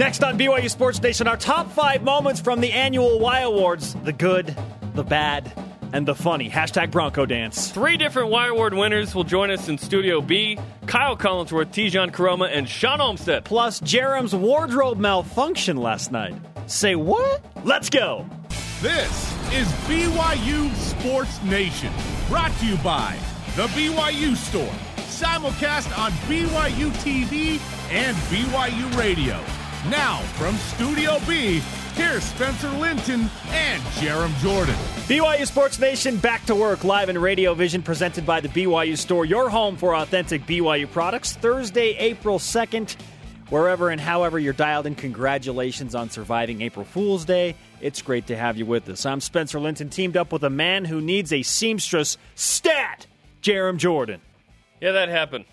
Next on BYU Sports Nation, our top five moments from the annual Y Awards the good, the bad, and the funny. Hashtag Bronco Dance. Three different Y Award winners will join us in Studio B Kyle Collinsworth, Tejan Koroma, and Shawn Olmstead. Plus, Jarom's wardrobe malfunction last night. Say what? Let's go. This is BYU Sports Nation, brought to you by The BYU Store, simulcast on BYU TV and BYU Radio. Now, from Studio B, here's Spencer Linton and Jarom Jordan. BYU Sports Nation back to work live in Radio Vision presented by the BYU Store, your home for authentic BYU products. Thursday, April 2nd, wherever and however you're dialed in, congratulations on surviving April Fool's Day. It's great to have you with us. I'm Spencer Linton, teamed up with a man who needs a seamstress stat, Jarom Jordan. Yeah, that happened.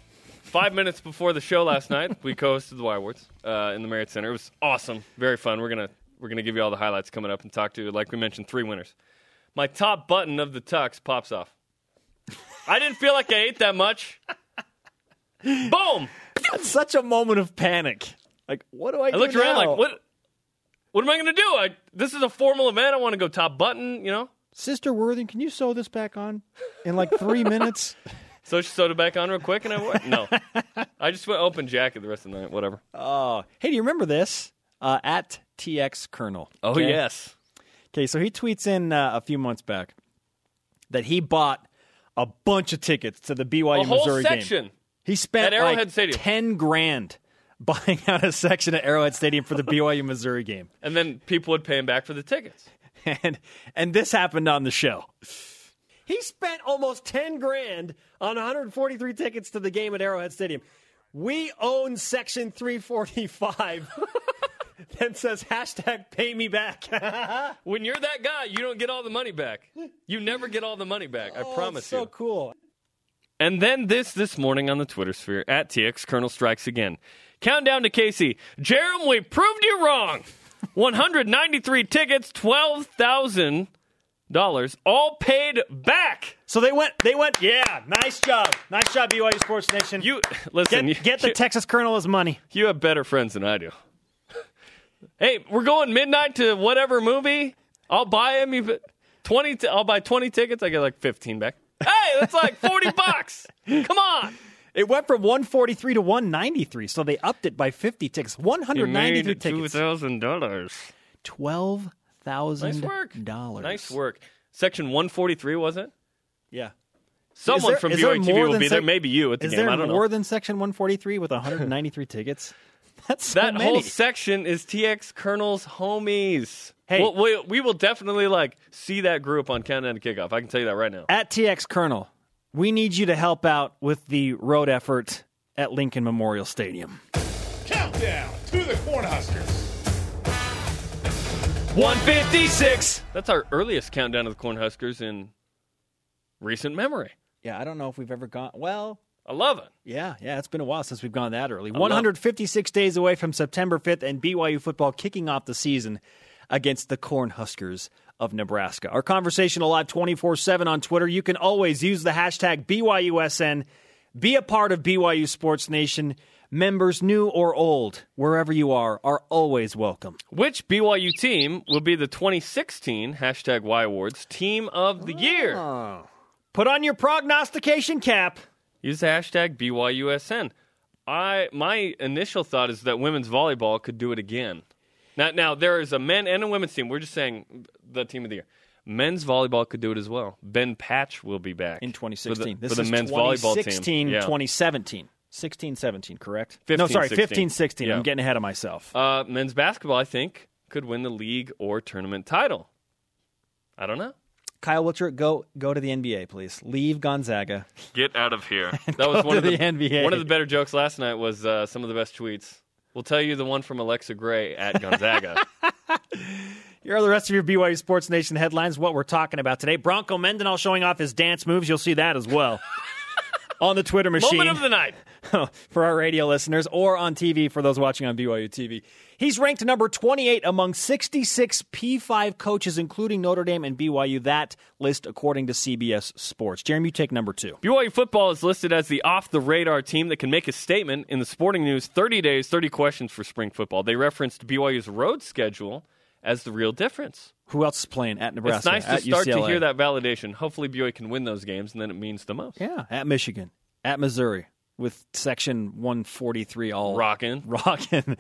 Five minutes before the show last night, we co-hosted the Y Awards uh, in the Marriott Center. It was awesome, very fun. We're gonna we're gonna give you all the highlights coming up and talk to, like we mentioned, three winners. My top button of the tux pops off. I didn't feel like I ate that much. Boom! That's such a moment of panic. Like, what do I, I do looked around like, what? What am I gonna do? I this is a formal event. I want to go top button. You know. Sister Worthen, can you sew this back on in like three minutes? So she sewed it back on real quick, and I went. No, I just went open jacket the rest of the night. Whatever. Oh, hey, do you remember this? Uh, at TX Colonel. Oh okay? yes. Okay, so he tweets in uh, a few months back that he bought a bunch of tickets to the BYU A whole Missouri section. game. He spent At Arrowhead like Stadium. ten grand buying out a section at Arrowhead Stadium for the BYU Missouri game, And then people would pay him back for the tickets. and and this happened on the show. He spent almost ten grand on 143 tickets to the game at Arrowhead Stadium. We own section 345. that says hashtag pay me back. When you're that guy, you don't get all the money back. You never get all the money back. I Oh, promise so you. cool. And then this this morning on the Twitter sphere at TX Colonel strikes again. Countdown to Casey. Jarom, we proved you wrong. 193 tickets, twelve thousand dollars, all paid back. So they went. They went. Yeah, nice job, nice job, BYU Sports Nation. You listen. Get, you, get the you, Texas Colonel his money. You have better friends than I do. hey, we're going midnight to whatever movie. I'll buy him twenty. T- I'll buy twenty tickets. I get like fifteen back. Hey, that's like forty bucks. Come on. It went from 143 to 193, so they upped it by 50 tickets. 193 tickets. $2,000. Twelve thousand Nice work. dollars. Nice work. Section one forty three was it? Yeah. Someone there- from is BYU TV will than be there. Maybe you at the Is game. there I don't more know. than Section 143 with 193 tickets? That's so that many. whole section is TX Colonel's homies. Hey. We'll- we, we will definitely like see that group on Countdown to Kickoff. I can tell you that right now. At TX Colonel, we need you to help out with the road effort at Lincoln Memorial Stadium. Countdown to the Cornhuskers. 156. That's our earliest countdown of the Cornhuskers in recent memory. Yeah, I don't know if we've ever gone. Well, I love it. Yeah, yeah, it's been a while since we've gone that early. love it. 156 days away from September 5th and BYU football kicking off the season against the Cornhuskers of Nebraska. Our conversation alive 24 7 on Twitter. You can always use the hashtag BYUSN. Be a part of BYU Sports Nation. Members, new or old, wherever you are, are always welcome. Which BYU team will be the 2016 hashtag Y Awards Team of the Year? Ah. Put on your prognostication cap. Use the hashtag BYUSN. I my initial thought is that women's volleyball could do it again. Now, now there is a men and a women's team. We're just saying the team of the year. Men's volleyball could do it as well. Ben Patch will be back in 2016. for the, this for the is men's volleyball team. 2016, Yeah. 2017. 16, 17, correct? 15, no, sorry, 16. 15, 16. Yeah. I'm getting ahead of myself. Uh, men's basketball, I think, could win the league or tournament title. I don't know. Kyle Wiltjer, go go to the NBA, please. Leave Gonzaga. Get out of here. That Go was one to of the, the NBA. one of the better jokes last night. Was uh, some of the best tweets. We'll tell you the one from Alexa Gray at Gonzaga. Here are the rest of your BYU Sports Nation headlines. What we're talking about today: Bronco Mendenhall showing off his dance moves. You'll see that as well on the Twitter machine. Moment of the night. for our radio listeners or on TV for those watching on BYU TV. He's ranked number 28 among 66 P5 coaches, including Notre Dame and BYU. That list, according to CBS Sports. Jeremy, you take number two. BYU football is listed as the off the radar team that can make a statement in the sporting news 30 days, 30 questions for spring football. They referenced BYU's road schedule as the real difference. Who else is playing at Nebraska? It's nice to start UCLA. to hear that validation. Hopefully, BYU can win those games, and then it means the most. Yeah, at Michigan, at Missouri, with Section 143 all Rockin'. Rockin'.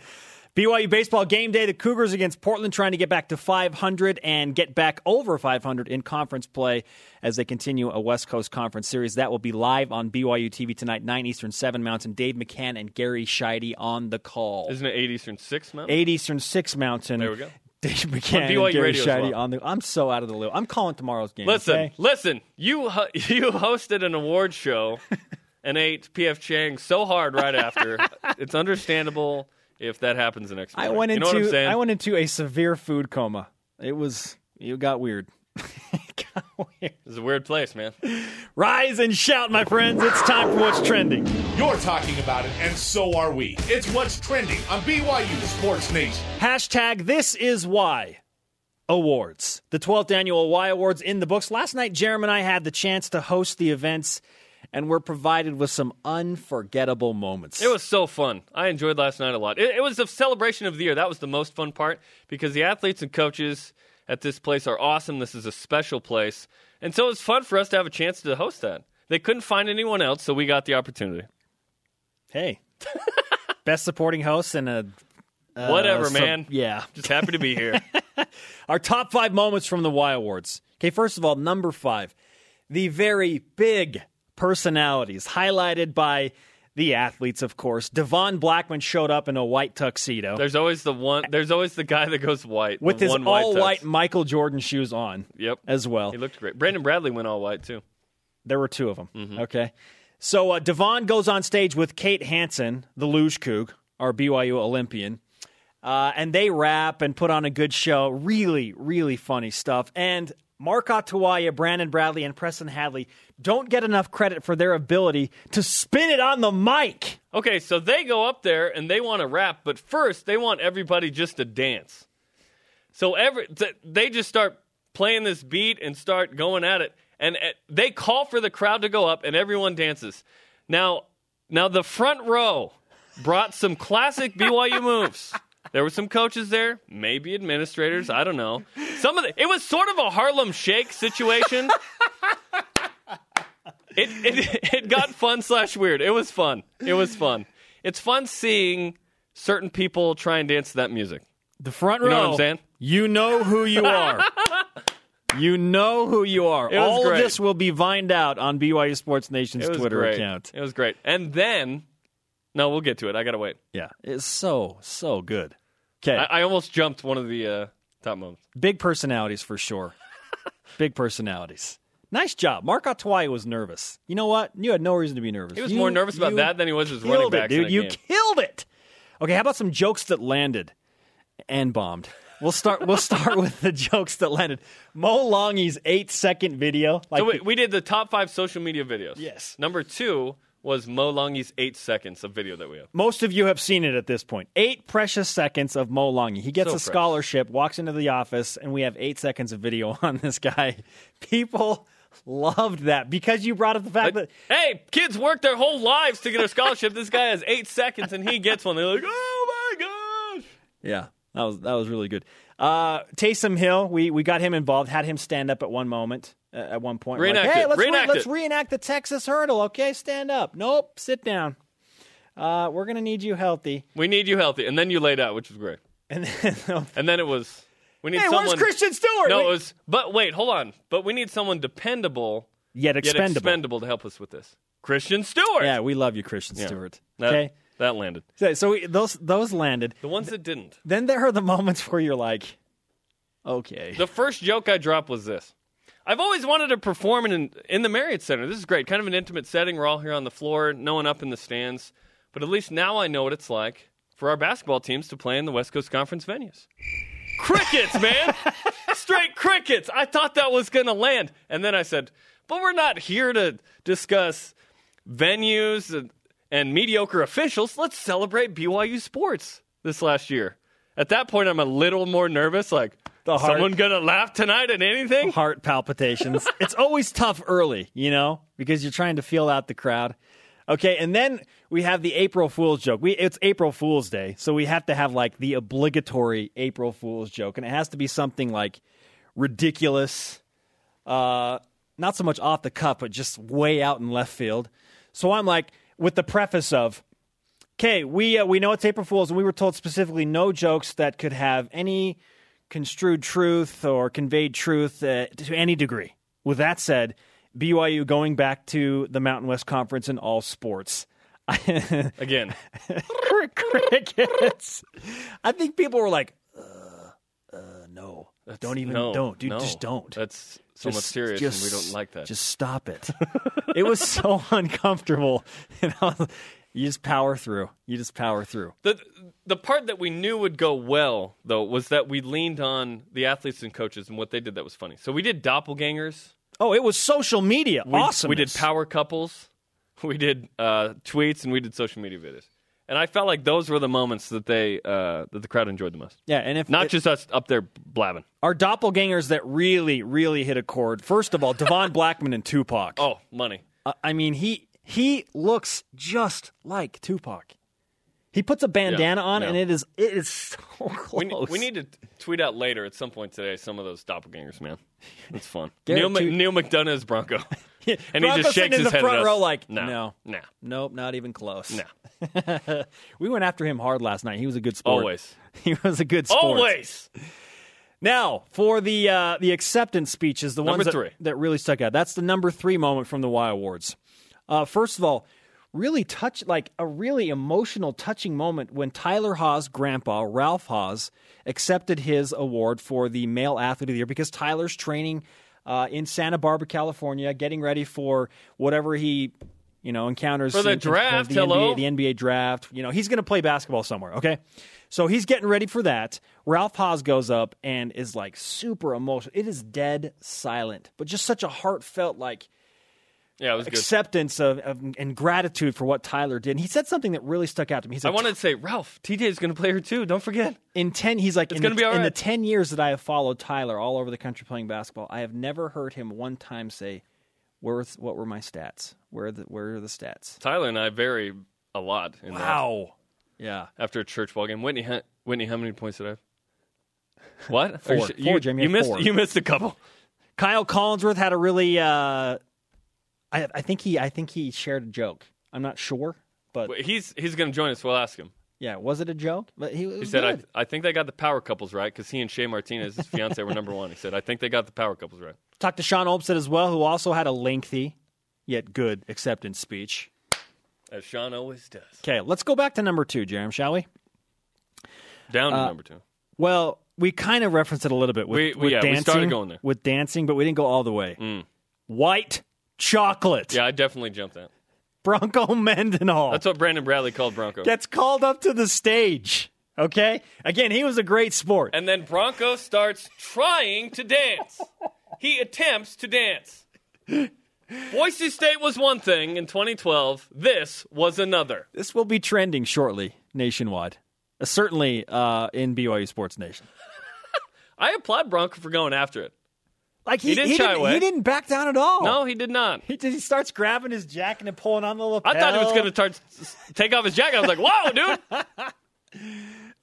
BYU baseball game day. The Cougars against Portland trying to get back to 500 and get back over 500 in conference play as they continue a West Coast Conference series. That will be live on BYU TV tonight, 9 Eastern, 7 Mountain. Dave McCann and Gary Sheide on the call. Isn't it 8 Eastern, 6 Mountain? 8 Eastern, 6 Mountain. There we go. Dave McCann BYU and Gary radio Sheide well. on the. I'm so out of the loop. I'm calling tomorrow's game. Listen, okay? listen. You you hosted an award show and ate PF Chang so hard right after. it's understandable if that happens the next I morning. went you know what I'm into? I went into a severe food coma. It was it got weird. it got weird. It's a weird place, man. Rise and shout, my friends! It's time for what's trending. You're talking about it, and so are we. It's what's trending on BYU Sports Nation. Hashtag This Is Why Awards. The 12th annual Y Awards in the books. Last night, Jeremy and I had the chance to host the events, and were provided with some unforgettable moments. It was so fun. I enjoyed last night a lot. It, it was a celebration of the year. That was the most fun part because the athletes and coaches at this place are awesome. This is a special place. And so it was fun for us to have a chance to host that. They couldn't find anyone else, so we got the opportunity. hey, best supporting host and a uh, Whatever, sub- man. yeah, Just happy to be here. Our top five moments from the Y Awards. Okay, first of all, number five, the very big personalities, highlighted by the athletes, of course. Devon Blackmon showed up in a white tuxedo There's always the one. There's always the guy that goes white with his all tux. white Michael Jordan shoes on Yep, as well. he looked great. Brandon Bradley went all white too. There were two of them. Mm-hmm. Okay. So uh, Devon goes on stage with Kate Hansen, the Luge Coug, our BYU Olympian. Uh, and they rap and put on a good show. Really, really funny stuff. And Mark Atuaia, Brandon Bradley, and Preston Hadley don't get enough credit for their ability to spin it on the mic. Okay, so they go up there and they want to rap, but first they want everybody just to dance. So every they just start playing this beat and start going at it, and uh, they call for the crowd to go up, and everyone dances. Now, now the front row brought some classic BYU moves. There were some coaches there, maybe administrators. I don't know. Some of the, it was sort of a Harlem Shake situation. It, it it got fun slash weird. It was fun. It was fun. It's fun seeing certain people try and dance to that music. The front row. know what I'm saying? You know who you are. you know who you are. All great. of this will be vined out on BYU Sports Nation's It was Twitter great. account. It was great. And then, no, we'll get to it. I gotta wait. Yeah, it's so so good. Okay, I, I almost jumped one of the uh, top moments. big personalities for sure. big personalities. Nice job. Mark Atuaia was nervous. You know what? You had no reason to be nervous. He was You- more nervous about that than he was his running killed it, backs in dude. You game. killed it. Okay, how about some jokes that landed and bombed? We'll start. We'll start with the jokes that landed. Mo Longy's eight second video. Like So we, we did the top five social media videos. Yes. Number two was Mo Longy's eight seconds of video that we have. Most of you have seen it at this point. Eight precious seconds of Mo Longy. He gets So a scholarship, walks into the office, and we have eight seconds of video on this guy. People loved that because you brought up the fact that Hey, kids work their whole lives to get a scholarship. this guy has eight seconds and he gets one. They're like, oh my gosh. yeah, that was that was really good. Uh, Taysom Hill, we we got him involved, had him stand up at one moment, uh, at one point. We're like, hey, let's Reenact let's reenact the Texas hurdle. Okay, stand up. Nope, sit down. Uh, we're gonna need you healthy. We need you healthy. And then you laid out, which was great. And then, And then it was, we need hey, someone. where's Christian Stewart? No, We- it was, but wait, hold on. But we need someone dependable yet yet expendable. expendable to help us with this. Christian Stewart. Yeah, we love you, Christian Yeah. Stewart. Okay, that landed. so, so we, those those landed. The ones that didn't. Then there are the moments where you're like, okay, The first joke I dropped was this. I've always wanted to perform in in the Marriott Center. This is great, kind of an intimate setting. We're all here on the floor, no one up in the stands. But at least now I know what it's like for our basketball teams to play in the West Coast Conference venues. Crickets, man, straight crickets. I thought that was going to land, and then I said, "But we're not here to discuss venues." And mediocre officials, let's celebrate BYU sports this last year. At that point, I'm a little more nervous. Like, The heart- someone gonna laugh tonight at anything? Heart palpitations. it's always tough early, you know, because you're trying to feel out the crowd. Okay, and then we have the April Fool's joke. We it's April Fool's Day, so we have to have like the obligatory April Fool's joke, and it has to be something like ridiculous, uh, not so much off the cuff, but just way out in left field. So I'm like, with the preface of, okay, we uh, we know it's April Fool's, and we were told specifically no jokes that could have any construed truth or conveyed truth uh, to any degree. With that said, BYU going back to the Mountain West Conference in all sports. Again, Crickets. I think people were like, no, don't even, no, don't, dude, no. just don't. That's so much serious, just- and we don't like that. Just stop it. it was so uncomfortable. You, know, you just power through. You just power through. The the part that we knew would go well though was that we leaned on the athletes and coaches and what they did that was funny. So we did doppelgangers. Oh, it was social media. Awesome. We did power couples. We did uh, tweets and we did social media videos. And I felt like those were the moments that they uh, that the crowd enjoyed the most. Yeah, and if Not it- just us up there blabbing. our doppelgangers that really, really hit a chord. First of all, Devon Blackmon and Tupac. Oh, money. Uh, I mean, he he looks just like Tupac. He puts a bandana on, yeah. and it is it is so close. We, we need to tweet out later at some point today some of those doppelgangers, man. It's fun. Neil, Neal McDonough is Bronco. and he just shakes in his the head front row like, no, no. no, Nope, not even close. no. We went after him hard last night. He was a good sport. Always. He was a good sport. Always. Now, for the uh, the acceptance speeches, the Number ones that, that really stuck out. That's the number three moment from the Y Awards. Uh, first of all, really touch like a really emotional, touching moment when Tyler Haws' grandpa Ralph Haws accepted his award for the male athlete of the year because Tyler's training uh, in Santa Barbara, California, getting ready for whatever he. You know, encounters For the draft, the hello? NBA, the NBA draft. You know, he's going to play basketball somewhere. Okay, so he's getting ready for that. Ralph Haws goes up and is like super emotional. It is dead silent, but just such a heartfelt like Yeah, it was good. acceptance of, of and gratitude for what Tyler did. And he said something that really stuck out to me. He said, I wanted to say, Ralph, TJ is going to play here too. Don't forget. in ten, he's like, in, gonna the, be all in the ten years that I have followed Tyler all over the country playing basketball, I have never heard him one time say, "Where was- what were my stats? Where are the where are the stats?" Tyler and I vary a lot. In that. Wow. Yeah. After a church ball game, Whitney, Whitney, how many points did I have? What? Four. You, Four, you, you you missed. four. You missed a couple. Kyle Collinsworth had a really. Uh, I, I think he. I think he shared a joke. I'm not sure, but Wait, He's he's going to join us. We'll ask him. yeah, was it a joke? But he, He said, I, "I think they got the power couples right because he and Shea Martinez, his fiance, were number one." He said, "I think they got the power couples right." Talked to Shawn Olmstead as well, who also had a lengthy yet good acceptance speech. As Shawn always does. Okay, let's go back to number two, Jarom, shall we? Down Uh, to number two. Well, we kind of referenced it a little bit with, We- we- with yeah, we dancing. started going there. with dancing, but we didn't go all the way. White chocolate, Yeah, I definitely jumped that. Bronco Mendenhall That's what Brandon Bradley called Bronco. gets called up to the stage. Okay, again, he was a great sport. and then Bronco starts trying to dance. He attempts to dance. Boise State was one thing in 2012. This was another. This will be trending shortly nationwide, uh, certainly uh, in BYU Sports Nation. I applaud Bronco for going after it. Like He didn't shy didn't, away. He didn't back down at all. No, he did not. he, he starts grabbing his jacket and pulling on the lapel. I thought he was going to tar- take off his jacket. I was like, "Whoa, dude!"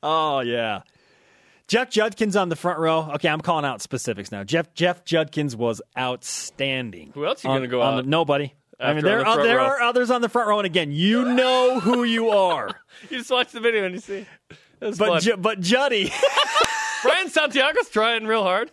Oh yeah. Jeff Judkins on the front row. Okay, I'm calling out specifics now. Jeff Jeff Judkins was outstanding. Who else are you gonna go on out the- nobody. I mean, there the are there row? are others on the front row, and again, you know who you are. You just watch the video and you see. But fun. Ju- but Juddy, Brian Santiago's trying real hard.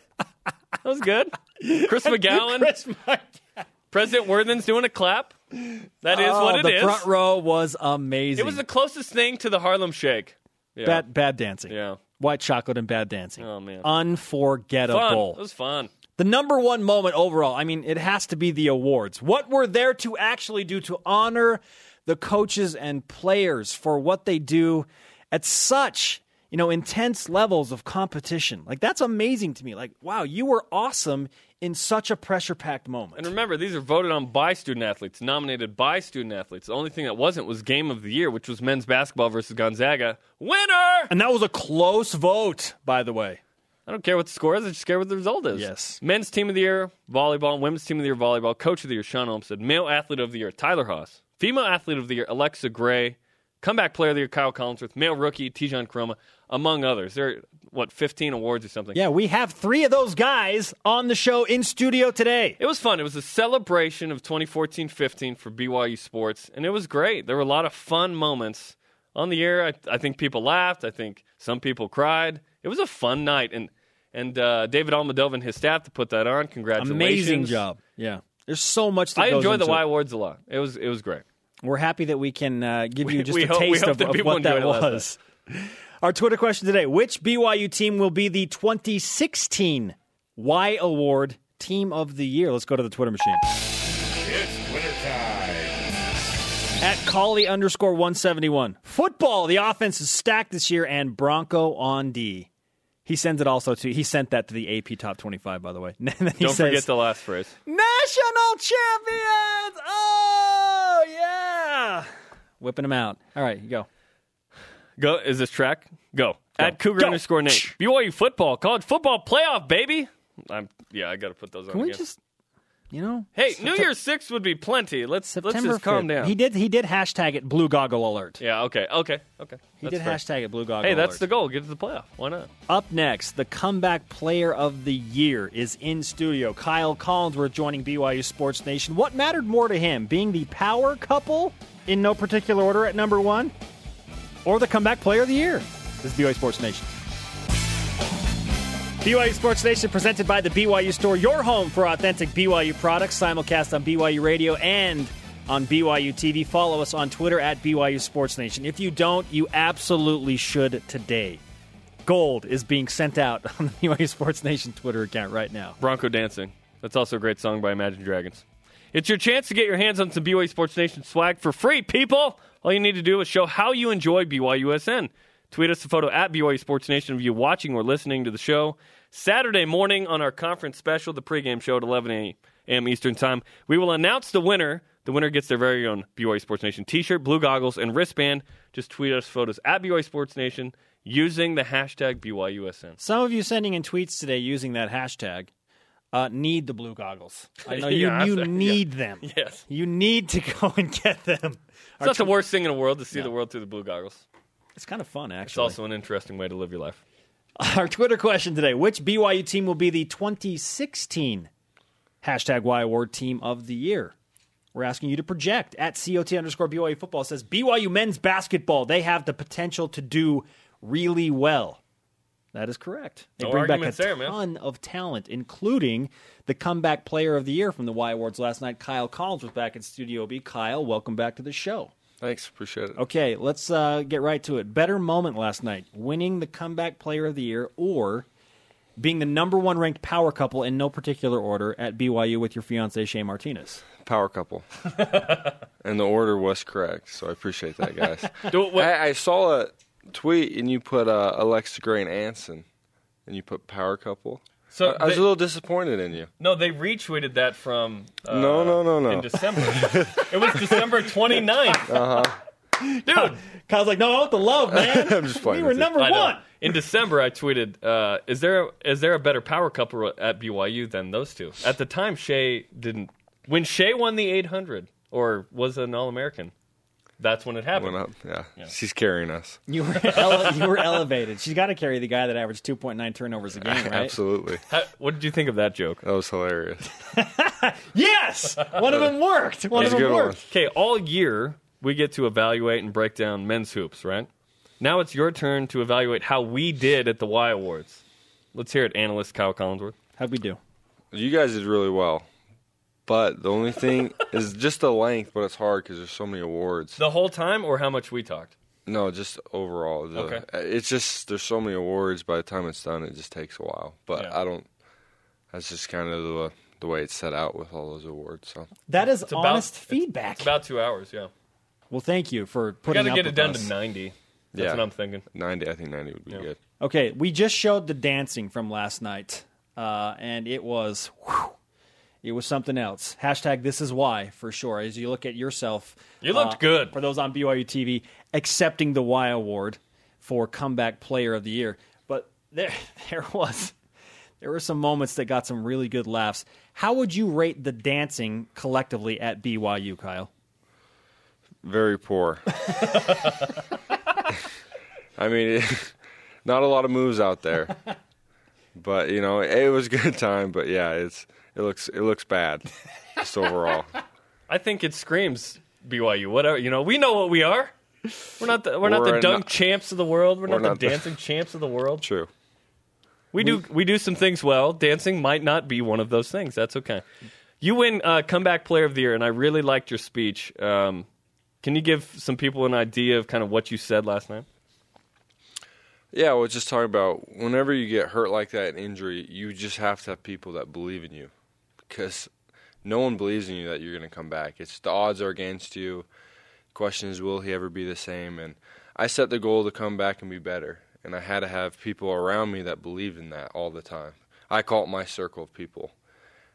That was good. Chris McGowan, Chris. President Worthen's doing a clap. That is Oh, what it the is. front row was amazing. It was the closest thing to the Harlem Shake. Yeah. bad bad dancing. Yeah. White chocolate and bad dancing. Oh, man. unforgettable. Fun. It was fun. The number one moment overall, I mean, it has to be the awards. What we're there to actually do to honor the coaches and players for what they do at such you know, intense levels of competition. Like that's amazing to me. Like, wow, you were awesome in such a pressure packed moment. And remember, these are voted on by student athletes, nominated by student athletes. The only thing that wasn't was game of the year, which was men's basketball versus Gonzaga. Winner! And that was a close vote, by the way. I don't care what the score is. I just care what the result is. Yes. Men's team of the year, volleyball. Women's team of the year, volleyball. Coach of the year, Shawn Olmstead. Male athlete of the year, Tyler Haws. Female athlete of the year, Alexa Gray. Comeback player of the year, Kyle Collinsworth. Male rookie, Tejan Koroma, among others. There are, what, 15 awards or something? Yeah, we have three of those guys on the show in studio today. It was fun. It was a celebration of 2014 15 for BYU sports, and it was great. There were a lot of fun moments on the air. I, I think people laughed. I think some people cried. It was a fun night, and and uh, David Almodovar and his staff to put that on. Congratulations! Amazing job. Yeah, there's so much. I enjoy the Y. Awards a lot. It was it was great. We're happy that we can uh, give We- you just a hope- taste of, of what that enjoyed it last was. Our Twitter question today: Which BYU team will be the 2016 Y Award Team of the Year? Let's go to the Twitter machine. It's Twitter time. At Collie underscore 171. Football, the offense is stacked this year, and Bronco on D. He sends it also to, he sent that to the AP Top 25, by the way. He Don't says, forget the last phrase. National champions! Oh, yeah! Whipping them out. All right, you go. Go. Is this track? Go. At Cougar Go. underscore Nate. BYU football, college football playoff, baby. I'm yeah. I got to put those on Can we again. just, you know? hey, Septem- New Year's Six would be plenty. Let's September let's just calm 5th. down. He did, he did hashtag it blue goggle alert. Yeah. Okay. Okay. Okay. He That's did fair. hashtag it blue goggle Hey, alert. that's the goal. Get to the playoff. Why not? Up next, the comeback player of the year is in studio. Kyle Collinsworth joining BYU Sports Nation. What mattered more to him, being the power couple in no particular order at number one, or the comeback player of the year? This is BYU Sports Nation. BYU Sports Nation presented by the BYU Store, your home for authentic BYU products, simulcast on BYU Radio and on BYU TV. Follow us on Twitter at BYU Sports Nation. If you don't, you absolutely should today. Gold is being sent out on the BYU Sports Nation Twitter account right now. Bronco Dancing. That's also a great song by Imagine Dragons. It's your chance to get your hands on some BYU Sports Nation swag for free, people. All you need to do is show how you enjoy BYUSN. Tweet us a photo at BYU Sports Nation of you watching or listening to the show. Saturday morning on our conference special, the pregame show at 11 a.m. Eastern Time, we will announce the winner. The winner gets their very own BYU Sports Nation t-shirt, blue goggles, and wristband. Just tweet us photos at BYU Sports Nation using the hashtag BYUSN. Some of you sending in tweets today using that hashtag uh, need the blue goggles. I know you, Yeah, you yeah. need them. Yes. You need to go and get them. It's not the worst thing in the world to see the world through the blue goggles. It's kind of fun, actually. It's also an interesting way to live your life. Our Twitter question today Which BYU team will be the 2016 hashtag Y Award Team of the Year? We're asking you to project at COT underscore BYU football says BYU men's basketball. They have the potential to do really well. That is correct. They No bring back a there, man. ton of talent, including the comeback player of the year from the Y Awards last night. Kyle Collinsworth back in Studio B. Kyle, welcome back to the show. Thanks, appreciate it. Okay, let's uh, get right to it. Better moment last night: winning the comeback player of the year, or being the number one ranked power couple in no particular order at BYU with your fiance Shea Martinez. Power couple, and the order was correct, so I appreciate that, guys. It, I, I saw a tweet, and you put uh, Alexa Gray and Anson, and you put power couple. so I, I was they- a little disappointed in you. no, they retweeted that from uh, No, no, no, no. in December. it was December 29th. Uh-huh. Dude, Kyle's like, "No, I want the love, man. I'm just we were number I one." In December, I tweeted, uh, "Is there is there a better power couple at BYU than those two? At the time, Shea didn't. When Shea won the 800 or was an All American, that's when it happened. Went up, yeah. She's carrying us. You were ele- you were elevated. She's got to carry the guy that averaged two point nine turnovers a game, right? Absolutely, How- what did you think of that joke? that was hilarious. Yes, one of them worked. One That's of them worked. Okay, all year we get to evaluate and break down men's hoops, right? Now it's your turn to evaluate how we did at the Y Awards. Let's hear it, analyst Kyle Collinsworth. How'd we do? You guys did really well, but the only thing is just the length. But it's hard because there's so many awards. The whole time, or how much we talked? No, just overall. The, Okay. It's just there's so many awards. By the time it's done, it just takes a while. But Yeah. I don't. That's just kind of the the way it's set out with all those awards. So That is about- honest it's- feedback. It's about two hours. Yeah, well, thank you for we putting got to get it down us. to ninety. That's Yeah. what I'm thinking. 90. I think 90 would be Yeah. good. Okay, we just showed the dancing from last night, uh, and it was whew, it was something else. Hashtag this is why for sure. As you look at yourself, You looked uh, good. for those on BYU TV accepting the Y Award for comeback player of the year. But there, there was there were some moments that got some really good laughs. How would you rate the dancing collectively at BYU, Kyle? Very poor. I mean, not a lot of moves out there. But you know, it was a good time. But yeah, it's it looks it looks bad, just overall. I think it screams BYU. Whatever you know, we know what we are. We're not the, we're, We're the dunk not- champs of the world. We're, we're not, not the the- dancing champs of the world. True. We do we do some things well. Dancing might not be one of those things. That's okay. You win uh, comeback player of the year, and I really liked your speech. Um, can you give some people an idea of kind of what you said last night? Yeah, well, just talking about whenever you get hurt like that, injury, you just have to have people that believe in you, because no one believes in you that you're going to come back. It's the odds are against you. Question is, will he ever be the same? And I set the goal to come back and be better, and I had to have people around me that believed in that all the time. I call it my circle of people.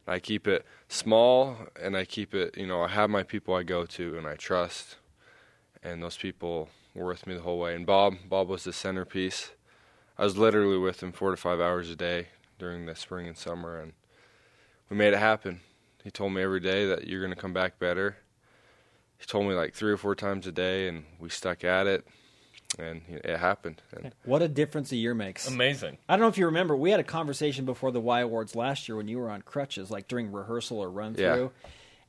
I keep it small, and I keep it, you know, I have my people I go to and I trust, and those people were with me the whole way. And Bob, Bob was the centerpiece. I was literally with him four to five hours a day during the spring and summer, and we made it happen. He told me every day that you're going to come back better. He told me like three or four times a day, and we stuck at it, and it happened. And What a difference a year makes. Amazing. I don't know if you remember, we had a conversation before the Y Awards last year when you were on crutches, like during rehearsal or run Yeah. through.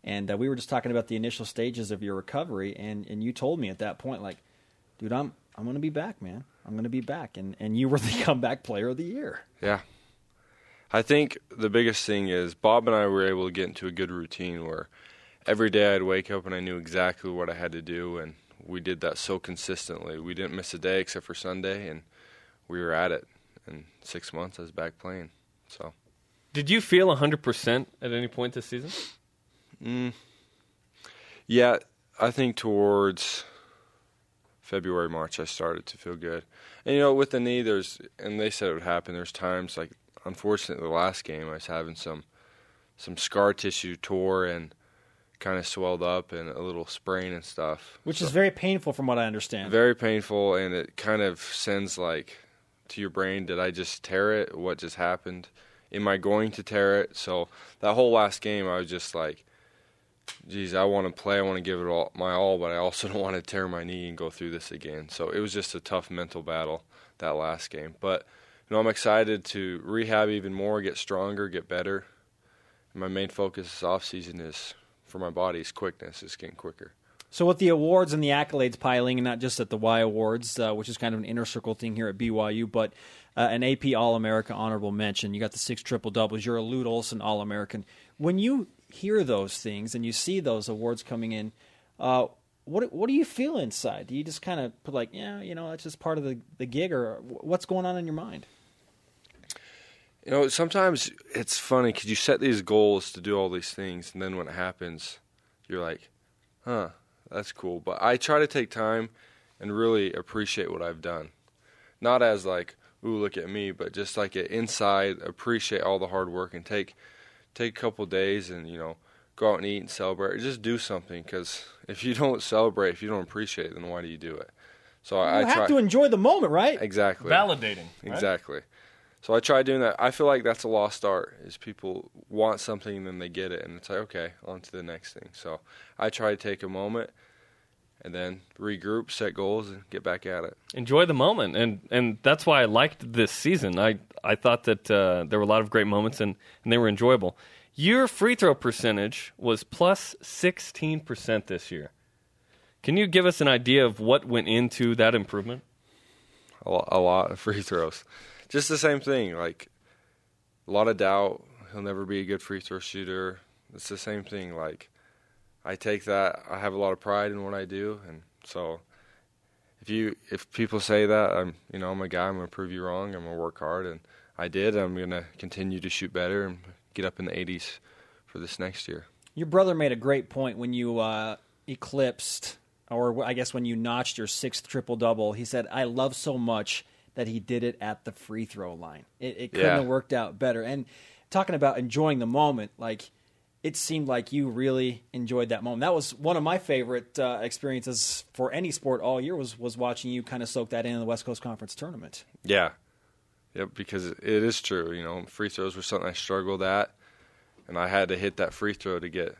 And uh, we were just talking about the initial stages of your recovery, and, and you told me at that point, like, dude, I'm I'm going to be back, man. I'm going to be back, and and you were the comeback player of the year. Yeah. I think the biggest thing is Bob and I were able to get into a good routine where every day I'd wake up and I knew exactly what I had to do, and we did that so consistently. We didn't miss a day except for Sunday, and we were at it. In six months, I was back playing. So, Did you feel 100% at any point this season? Mm. yeah, I think towards February, March, I started to feel good. And you know, with the knee, there's and they said it would happen. There's times like, unfortunately, the last game I was having some some scar tissue tore and kind of swelled up and a little sprain and stuff. Which So- is very painful from what I understand. very painful, and it kind of sends like to your brain, did I just tear it? What just happened? Am I going to tear it? So that whole last game, I was just like, geez, I want to play. I want to give it all my all, but I also don't want to tear my knee and go through this again. So it was just a tough mental battle that last game. But you know, I'm excited to rehab even more, get stronger, get better. And my main focus this off season is for my body's quickness, is getting quicker. So with the awards and the accolades piling, and not just at the Y Awards, uh, which is kind of an inner circle thing here at BYU, but uh, an AP All America honorable mention. You got the six triple doubles. You're a Lute Olson All American. When you hear those things and you see those awards coming in, uh, what what do you feel inside? Do you just kind of put like, yeah, you know, that's just part of the the gig, or what's going on in your mind? You know, sometimes it's funny because you set these goals to do all these things, and then when it happens, you're like, huh, that's cool. But I try to take time and really appreciate what I've done. Not as like, ooh, look at me, but just like it inside, appreciate all the hard work and take take a couple days and, you know, go out and eat and celebrate. or Just do something because if you don't celebrate, if you don't appreciate it, then why do you do it? So I, You I try. have to enjoy the moment, right? exactly. Validating. right? So I try doing that. I feel like that's a lost art. Is people want something and then they get it, and it's like okay, on to the next thing. So I try to take a moment and then regroup, set goals, and get back at it. enjoy the moment, and and that's why I liked this season. I I thought that uh, there were a lot of great moments, and and they were enjoyable. Your free throw percentage was plus sixteen percent this year. Can you give us an idea of what went into that improvement? A, a lot of free throws. Just the same thing. Like a lot of doubt. He'll never be a good free throw shooter. It's the same thing. Like I take that. I have a lot of pride in what I do, and so if you if people say that, I'm you know I'm a guy. I'm gonna prove you wrong. I'm gonna work hard, and I did. I'm gonna continue to shoot better and get up in the 80s for this next year. Your brother made a great point when you uh, eclipsed or I guess when you notched your sixth triple double, he said, "I love so much that he did it at the free throw line. It, it couldn't Yeah. have worked out better." And talking about enjoying the moment, like it seemed like you really enjoyed that moment. That was one of my favorite uh, experiences for any sport all year. Was was watching you kind of soak that in in the West Coast Conference tournament. Yeah. Yep, because it it is true. You know, free throws were something I struggled at, and I had to hit that free throw to get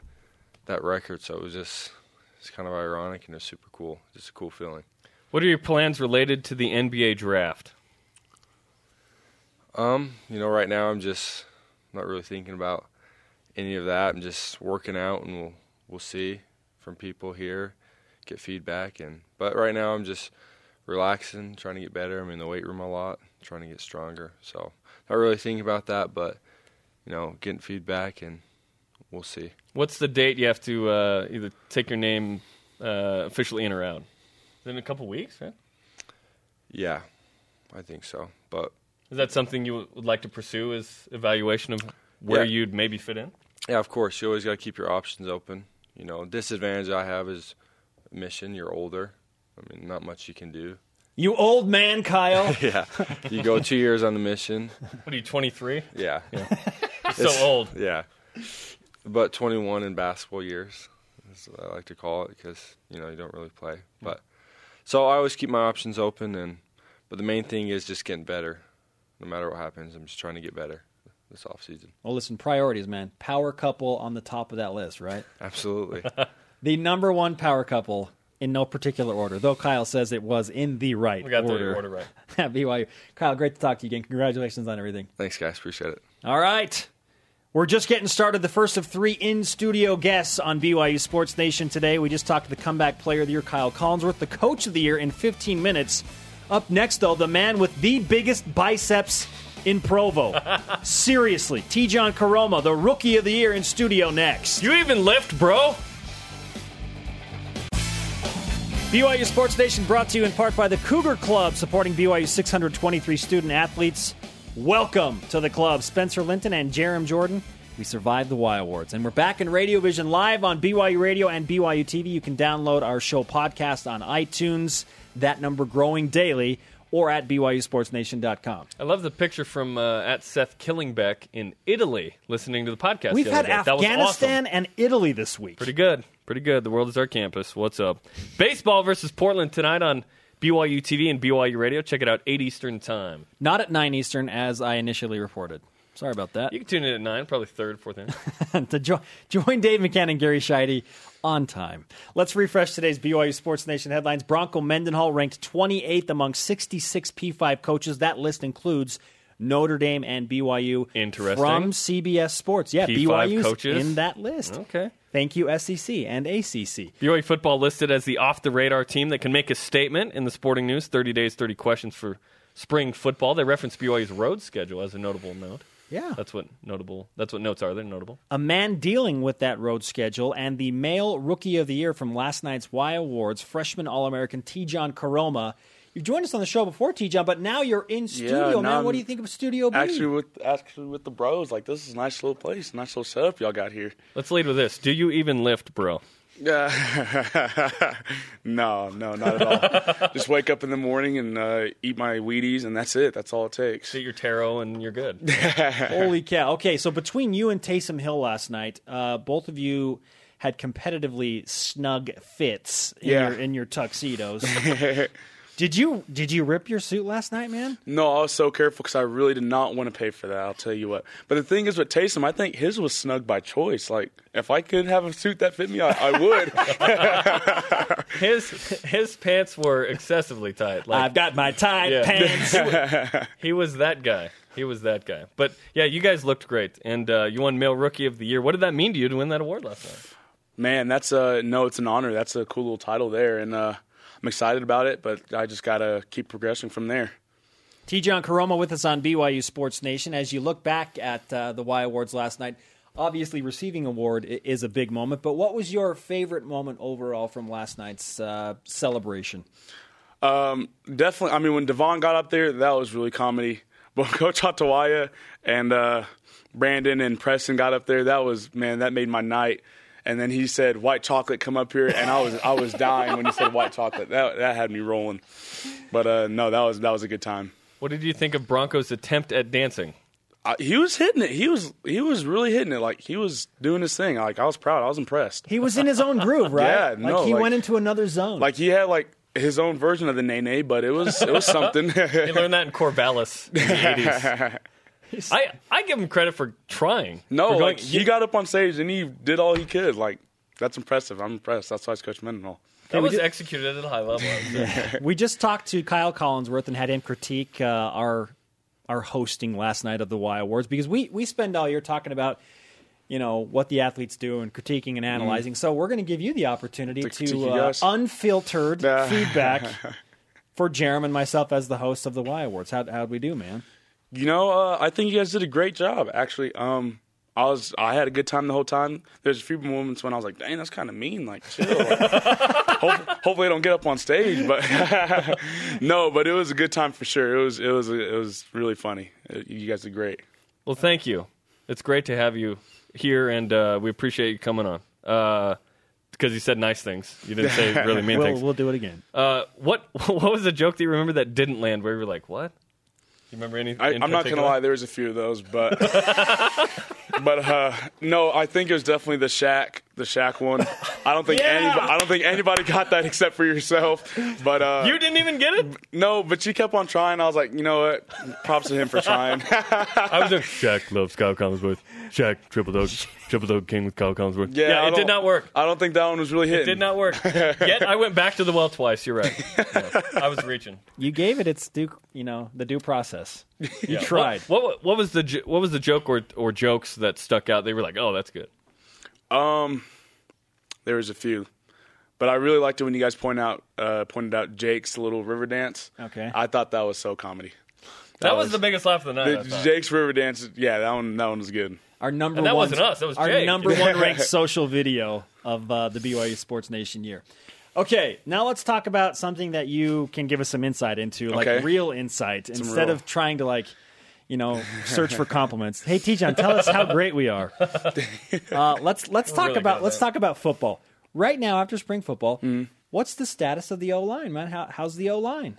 that record. So it was just, it's kind of ironic and it's super cool. Just a cool feeling. What are your plans related to the NBA draft? Um, you know, right now I'm just not really thinking about any of that. I'm just working out, and we'll we'll see from people here, get feedback, and but right now I'm just relaxing, trying to get better. I'm in the weight room a lot, trying to get stronger. So not really thinking about that, but you know, getting feedback, and we'll see. What's the date you have to uh, either take your name uh, officially in or out? Is it in a couple weeks, right? Yeah, I think so. But Is that something you would like to pursue as evaluation of where Yeah. you'd maybe fit in? yeah, of course, you always got to keep your options open. You know, disadvantage I have is mission. You're older. I mean, not much you can do. You old man, Kyle. yeah, you go two years on the mission. What are you, 23? Yeah, So old. yeah. But 21 in basketball years, is what I like to call it, because you know you don't really play. But so I always keep my options open, and but the main thing is just getting better. No matter what happens, I'm just trying to get better this off season. well, listen, priorities, man. Power couple on the top of that list, right? Absolutely. The number one power couple in no particular order, though Kyle says it was in the right We got order. the order right. at BYU. Kyle, great to talk to you again. Congratulations on everything. Thanks, guys. Appreciate it. All right. We're just getting started. The first of three in studio guests on BYU Sports Nation today. We just talked to the comeback player of the year, Kyle Collinsworth, the coach of the year in 15 minutes. Up next, though, the man with the biggest biceps in Provo. Seriously, Tejan Koroma, the rookie of the year in studio next. You even lift, bro? BYU Sports Nation brought to you in part by the Cougar Club, supporting BYU 623 student athletes. Welcome to the club, Spencer Linton and Jarom Jordan. We survived the Y Awards, and we're back in Radio Vision live on BYU Radio and BYU TV. You can download our show podcast on iTunes. That number growing daily, or at BYUSportsNation.com. I love the picture from uh, at Seth Killingbeck in Italy listening to the podcast. We've the had day. Afghanistan awesome. and Italy this week. Pretty good. Pretty good. The world is our campus. What's up? Baseball versus Portland tonight on BYU TV and BYU Radio. Check it out, 8 Eastern time. Not at 9 Eastern, as I initially reported. Sorry about that. You can tune in at 9, probably third, fourth inning. to jo- join Dave McCann and Gary Sheide on time. Let's refresh today's BYU Sports Nation headlines. Bronco Mendenhall ranked 28th among 66 P5 coaches. That list includes Notre Dame and BYU. Interesting. From CBS Sports. Yeah, P5 BYU's coaches. in that list. Okay. Thank you, SEC and ACC. BYU football listed as the off the radar team that can make a statement in the sporting news 30 days, 30 questions for spring football. They reference BYU's road schedule as a notable note. Yeah. That's what notable. That's what notes are. They're notable. a man dealing with that road schedule and the male rookie of the year from last night's Y Awards, freshman All American Tejan Koroma. You've joined us on the show before, Tejan, but now you're in studio, now man. What I'm do you think of Studio B? Actually, with actually with the bros, like this is a nice little place, nice little setup y'all got here. Let's lead with this. Do you even lift, bro? Yeah, no, no, not at all. Just wake up in the morning and uh, eat my Wheaties, and that's it. That's all it takes. Eat your tarot and you're good. Holy cow. Okay, so between you and Taysom Hill last night, uh, both of you had competitively snug fits in, Yeah. your, in your tuxedos. Did you did you rip your suit last night, man? No, I was so careful because I really did not want to pay for that. I'll tell you what. But the thing is with Taysom, I think his was snug by choice. Like if I could have a suit that fit me, I, I would. His his pants were excessively tight. Like I've got my tight Yeah. pants. he was that guy. He was that guy. But yeah, you guys looked great, and uh, you won male rookie of the year. What did that mean to you to win that award last night? Man, that's a no. It's an honor. That's a cool little title there, and uh, I'm excited about it. But I just gotta keep progressing from there. Tejan Koroma with us on BYU Sports Nation. As you look back at uh, the Y Awards last night, obviously receiving award is a big moment. But what was your favorite moment overall from last night's uh, celebration? Definitely. I mean, when Devon got up there, that was really comedy. But Coach Atuaia and uh, Brandon and Preston got up there, that was man, that made my night. And then he said white chocolate come up here, and I was I was dying when he said white chocolate. That that had me rolling. But uh, no, that was that was a good time. What did you think of Bronco's attempt at dancing? Uh, he was hitting it. He was he was really hitting it. Like he was doing his thing. Like I was proud. I was impressed. He was in his own groove, right? Yeah, like no, he like- went into another zone. Like he had like his own version of the nay but it was it was something. He learned that in Corvallis in the 80s. I, I give him credit for trying. no, For going- like he got up on stage and he did all he could. Like that's impressive. I'm impressed. That's why he's Coach Mendenhall. that we was did- executed at a high level. I we just talked to Kyle Collinsworth and had him critique uh, our our hosting last night of the Y Awards because we we spend all year talking about you know what the athletes do and critiquing and analyzing. So we're going to give you the opportunity To to uh, unfiltered Nah. feedback for Jarom and myself as the hosts of the Y Awards. How how'd we do, man? You know, uh, I think you guys did a great job. Actually, um, I was I had a good time the whole time. There's a few moments when I was like, "Dang, that's kind of mean." Like, chill. Like, hope, hopefully, I don't get up on stage. But no, but it was a good time for sure. It was it was it was really funny. Uh, You guys did great. well, thank you. It's great to have you here, and uh, we appreciate you coming on. Uh, because you said nice things. You didn't say really mean We'll things. we'll do it again. Uh, what what was the joke that you remember that didn't land? Where you were like, "What?" You remember any? I, I'm not gonna lie, there was a few of those, but but uh, no, I think it was definitely the Shaq, the Shaq one. I don't think Yeah! anybody, I don't think anybody got that except for yourself. But uh, You didn't even get it. no, but you kept on trying. I was like, you know what? Props to him for trying. I was like, Shaq loves Kyle Collinsworth. Shaq triple dog, triple dog king with Kyle Collinsworth. Yeah, I it did don't- work. I don't think that one was really hitting. It did not work. Yet I went back to the well twice. You're right. Yeah, I was reaching. You gave it its due, you know, the due process. You Yeah. tried. What, what what was the what was the joke or or jokes that stuck out? They were like, "Oh, that's good." Um, there was a few, but I really liked it when you guys point out uh, pointed out Jake's little river dance. Okay. I thought that was so comedy. That, was, was- the biggest laugh of the night. The, thought. Jake's river dance. Yeah, that one. That one was good. Our number And that one, wasn't us, that was our Jake. number one ranked social video of uh, the BYU Sports Nation year. Okay, now let's talk about something that you can give us some insight into, like Okay. real insight, instead real- of trying to like, you know, search for compliments. Hey, Tejan, tell us how great we are. Uh, let's let's talk really about good at let's that. talk about football right now after spring football. Mm-hmm. What's the status of the O line, man? How, how's the O line?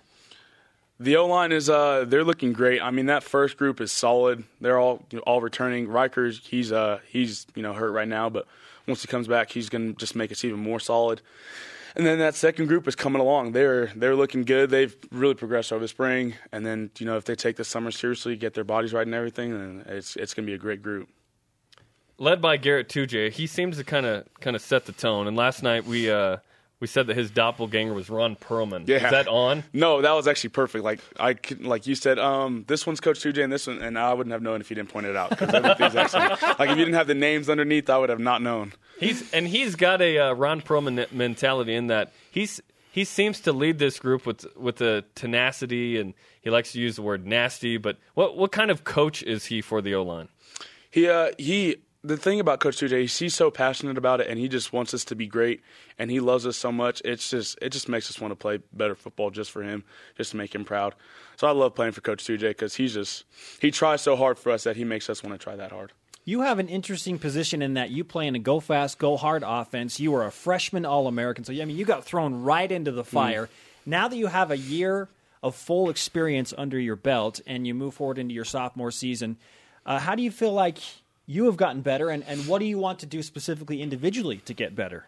The O line is uh they're looking great. I mean that first group is solid. They're all you know, all returning. Ryker's he's uh he's you know hurt right now, but once he comes back, he's gonna just make us even more solid. And then that second group is coming along. They're they're looking good. They've really progressed over the spring. And then you know if they take the summer seriously, get their bodies right and everything, then it's it's gonna be a great group. Led by Garett Tujague, he seems to kind of kind of set the tone. And last night we uh, we said that his doppelganger was Ron Perlman. Yeah. Is that on? No, that was actually perfect. Like I could, like you said, um, this one's Coach 2J and this one, and I wouldn't have known if you didn't point it out because like if you didn't have the names underneath, I would have not known. He's and he's got a uh, Ron Perlman mentality in that he's he seems to lead this group with with the tenacity and he likes to use the word nasty. But what what kind of coach is he for the O line? He uh, he the thing about Coach 2J, is he's so passionate about it, and he just wants us to be great, and he loves us so much. It's just it just makes us want to play better football just for him, just to make him proud. So I love playing for Coach 2J because he's just he tries so hard for us that he makes us want to try that hard. You have an interesting position in that you play in a go fast, go hard offense. You were a freshman All American, so I mean you got thrown right into the fire. Now that you have a year of full experience under your belt and you move forward into your sophomore season, uh, how do you feel like you have gotten better, and, and what do you want to do specifically individually to get better?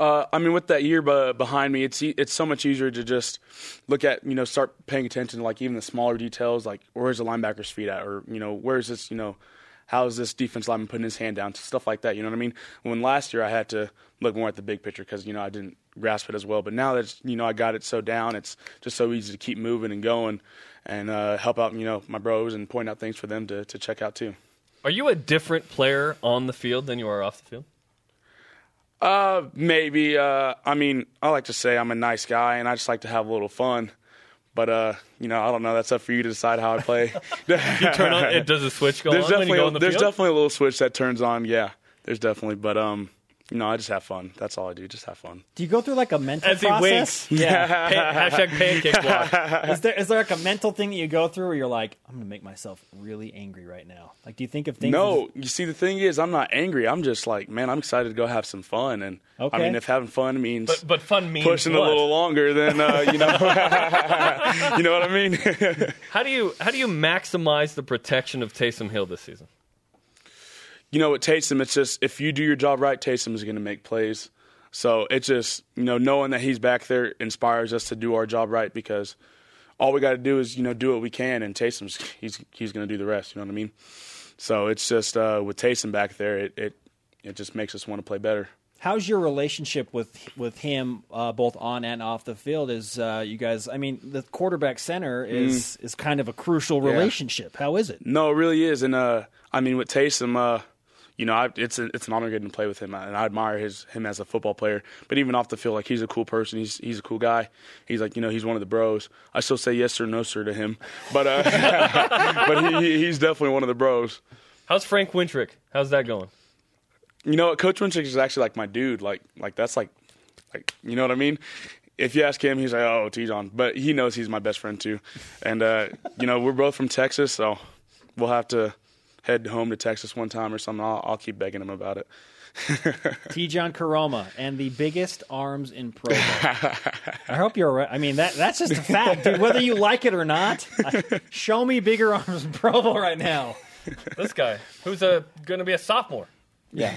Uh, I mean, with that year be- behind me, it's e- it's so much easier to just look at you know start paying attention to like even the smaller details, like where's the linebacker's feet at, or you know where's this you know how's this defense lineman putting his hand down, stuff like that. You know what I mean? When last year I had to look more at the big picture because you know I didn't grasp it as well, but now that you know I got it so down, it's just so easy to keep moving and going and uh, help out you know my bros and point out things for them to to check out too. Are you a different player on the field than you are off the field? Uh, maybe. Uh, I mean, I like to say I'm a nice guy, and I just like to have a little fun. But uh, you know, I don't know. That's up for you to decide how I play. You turn on it. Does a switch go there's on when you definitely on the there's field? definitely a little switch that turns on. Yeah, there's definitely. But um, No, I just have fun. That's all I do. Just have fun. Do you go through like a mental As he process? winks. Yeah. Pa- hashtag pancake walk. is there is there like a mental thing that you go through where you're like, I'm gonna make myself really angry right now? Like, do you think of things? No, as- you see, the thing is, I'm not angry. I'm just like, man, I'm excited to go have some fun. And Okay. I mean, if having fun means But, but fun means pushing what? a little longer, then uh, you know, you know what I mean. How do you how do you maximize the protection of Taysom Hill this season? You know, with Taysom, it's just if you do your job right, Taysom is going to make plays. So it's just you know knowing that he's back there inspires us to do our job right because all we got to do is you know do what we can, and Taysom's he's he's going to do the rest. You know what I mean? So it's just uh, with Taysom back there, it, it it just makes us want to play better. How's your relationship with with him, uh, both on and off the field? Is uh, you guys? I mean, the quarterback center is is kind of a crucial relationship. How is it? No, it really is, and uh, I mean with Taysom, uh, you know, I, it's a, it's an honor getting to play with him, and I admire his him as a football player. But even off the field, like he's a cool person. He's he's a cool guy. He's like you know he's one of the bros. I still say yes sir, no sir to him, but uh, but he, he's definitely one of the bros. How's Frank Wintrick? How's that going? You know, Coach Winchik is actually like my dude. Like like that's like like you know what I mean. If you ask him, he's like, "Oh, Tejan," but he knows he's my best friend too. And uh, you know, we're both from Texas, so we'll have to head home to Texas one time or something. I'll, I'll keep begging him about it. Tejan Koroma and the biggest arms in Pro I hope you're right. I mean, that that's just a fact, dude. Whether you like it or not, I- show me bigger arms in Pro Bowl right now. This guy, who's a going to be a sophomore. Yeah.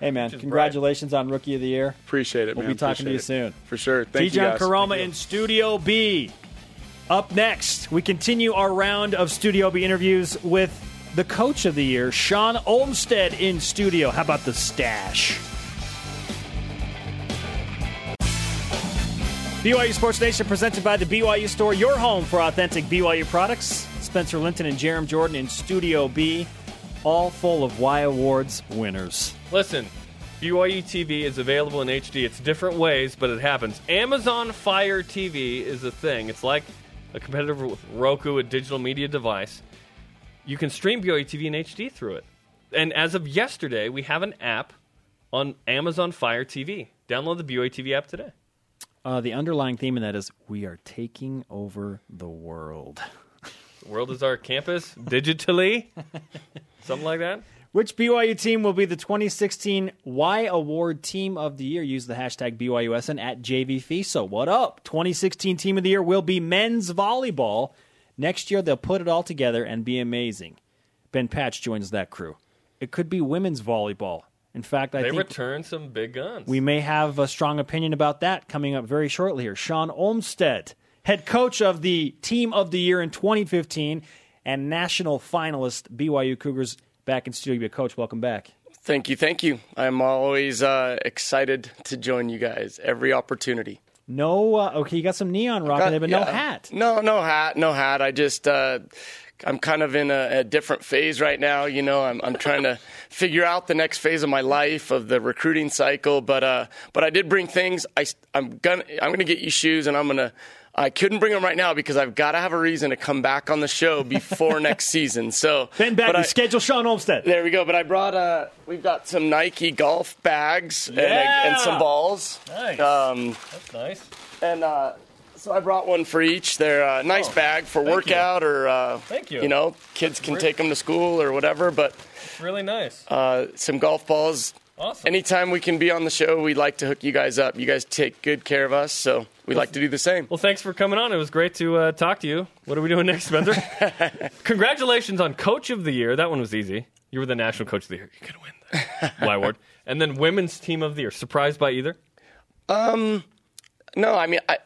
Hey man, is congratulations on Rookie of the Year. Appreciate it, We'll man. be talking to you Appreciate soon. it. for sure. Thank you, Tejan guys. Karoma Thank in Studio B. Up next, we continue our round of Studio B interviews with the Coach of the Year, Shawn Olmstead, in studio. How about the stash? BYU Sports Nation presented by the BYU Store, your home for authentic BYU products. Spencer Linton and Jarom Jordan in Studio B, all full of Y Awards winners. Listen, BYU TV is available in HD. It's different ways, but it happens. Amazon Fire TV is a thing. It's like a competitor with Roku, a digital media device. You can stream BYU TV in HD through it. And as of yesterday, we have an app on Amazon Fire TV. Download the BYU TV app today. Uh, the underlying theme in that is we are taking over the world. The world is our campus digitally. Something like that. Which BYU team will be the 2016 Y Award Team of the Year? Use the hashtag BYUSN at JVFISO. What up? 2016 Team of the Year will be men's volleyball. Next year, they'll put it all together and be amazing. Ben Patch joins that crew. It could be women's volleyball. In fact, I think They think return some big guns. we may have a strong opinion about that coming up very shortly here. Shawn Olmstead, head coach of the Team of the Year in 2015 and national finalist BYU Cougars, back in studio. Coach, welcome back. Thank you, thank you. I'm always uh, excited to join you guys every opportunity. No, uh, okay, you got some neon rocking there, but no hat. No, no hat, no hat. I just uh, I'm kind of in a, a different phase right now. You know, I'm I'm trying to figure out the next phase of my life of the recruiting cycle. But uh, but I did bring things. I I'm gonna I'm gonna get you shoes, and I'm gonna. I couldn't bring them right now because I've got to have a reason to come back on the show before next season. So Ben Bagley, I- schedule Shawn Olmstead. There we go. But I brought uh, we've got some Nike golf bags and, and some balls. Nice. Um, That's nice. and uh, so I brought one for each. They're a nice bag for workout or uh, Thank you. You know, kids can take them to school or whatever. But really nice. uh, some golf balls. awesome. Anytime we can be on the show, we'd like to hook you guys up. You guys take good care of us, so we like to do the same. Well, thanks for coming on. It was great to uh, talk to you. What are we doing next, Spencer? Congratulations on Coach of the Year. That one was easy. You were the National Coach of the Year. You're going to win the Y Award. And then Women's Team of the Year. Surprised by either? Um, no, I mean, I,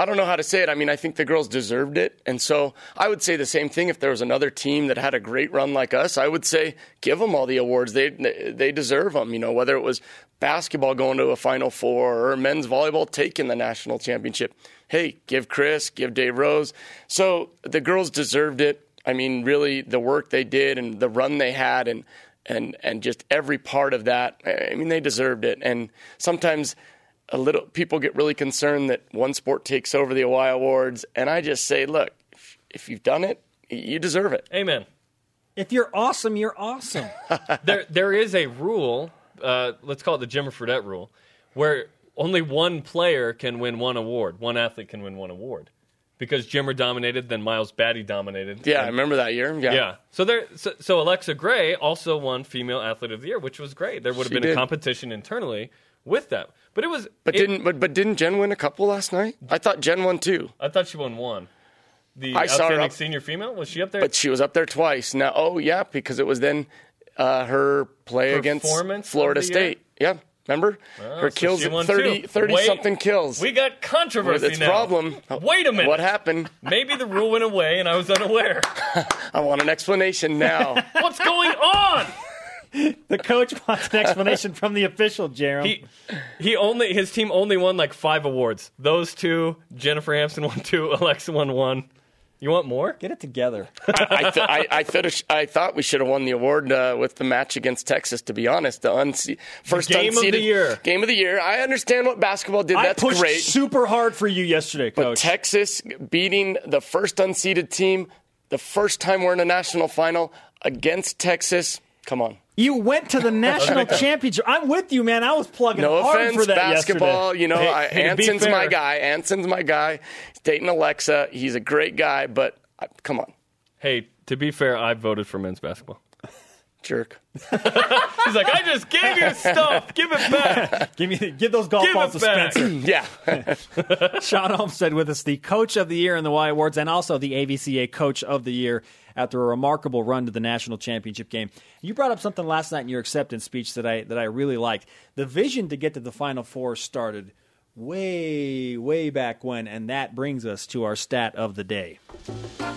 I don't know how to say it. I mean, I think the girls deserved it. And so I would say the same thing if there was another team that had a great run like us. I would say give them all the awards. They, they deserve them, you know, whether it was basketball going to a Final Four or men's volleyball taking the national championship. Hey, give Chris, give Dave Rose. So the girls deserved it. I mean, really, the work they did and the run they had and, and, and just every part of that, I mean, they deserved it. And sometimes a little people get really concerned that one sport takes over the OI awards, and I just say, look, if, if you've done it, you deserve it. Amen. If you're awesome, you're awesome. There, there is a rule uh, let's call it the Jimmer Fredette rule, where only one player can win one award, one athlete can win one award, because Jimmer dominated, then Miles Batty dominated. Yeah, I remember that year. Yeah. yeah. So there. So, so Alexa Gray also won Female Athlete of the Year, which was great. There would have She been a competition internally with them. but it was. But it- didn't but, but didn't Jen win a couple last night? I thought Jen won two, I thought she won one. The I saw her up- senior female was she up there? but she was up there twice. Now, oh yeah, because it was then uh, her play against Florida the year? State. Yeah, remember Oh, her so kills she won 30, 30 Wait, something kills. We got controversy With its now. problem. Wait a minute. What happened? Maybe the rule went away and I was unaware. I want an explanation now. What's going on? The coach wants an explanation from the official, Jarom. He he only his team only won like five awards. Those two, Jennifer Hampson won two, Alexa won one. You want more? Get it together. I, th- I, I, thought I thought we should have won the award uh, with the match against Texas. To be honest, the unse- first game of the year. game of the year. I understand what basketball did. I That's pushed great. super hard for you yesterday, But coach. Texas beating the first unseeded team, the first time we're in a national final against Texas. Come on. You went to the national championship. I'm with you, man. I was plugging No hard offense, for that basketball. yesterday. You know, Hey, I, hey, Anson's my guy. Anson's my guy. He's dating Alexa. He's a great guy, but uh, come on, Hey, to be fair, I voted for men's basketball. Jerk. He's like, I just gave you stuff. Give it back. Give me, give those golf Give balls it to back. Spencer. Yeah. Shawn Olmstead with us, the coach of the year in the Y Awards, and also the AVCA coach of the year after a remarkable run to the national championship game. You brought up something last night in your acceptance speech that I that I really liked. The vision to get to the Final Four started way, way back when, and that brings us to our stat of the day.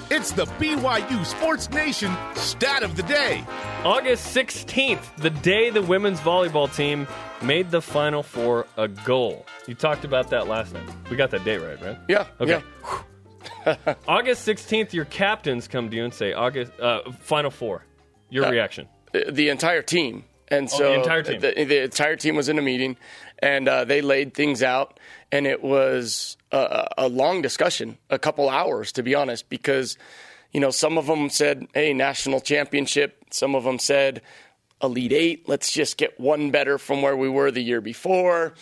It's the BYU Sports Nation stat of the day. August 16th, the day the women's volleyball team made the Final Four a goal. You talked about that last night. We got that date right, right? Yeah. Okay. Yeah. August 16th, your captains come to you and say, August uh, Final Four. Your reaction. the- the entire team. And so Oh, the entire team. The, the entire team was in a meeting, and uh, they laid things out, and it was a, a long discussion, a couple hours to be honest, because you know some of them said, "Hey, national championship." Some of them said, "Elite Eight. Let's just get one better from where we were the year before."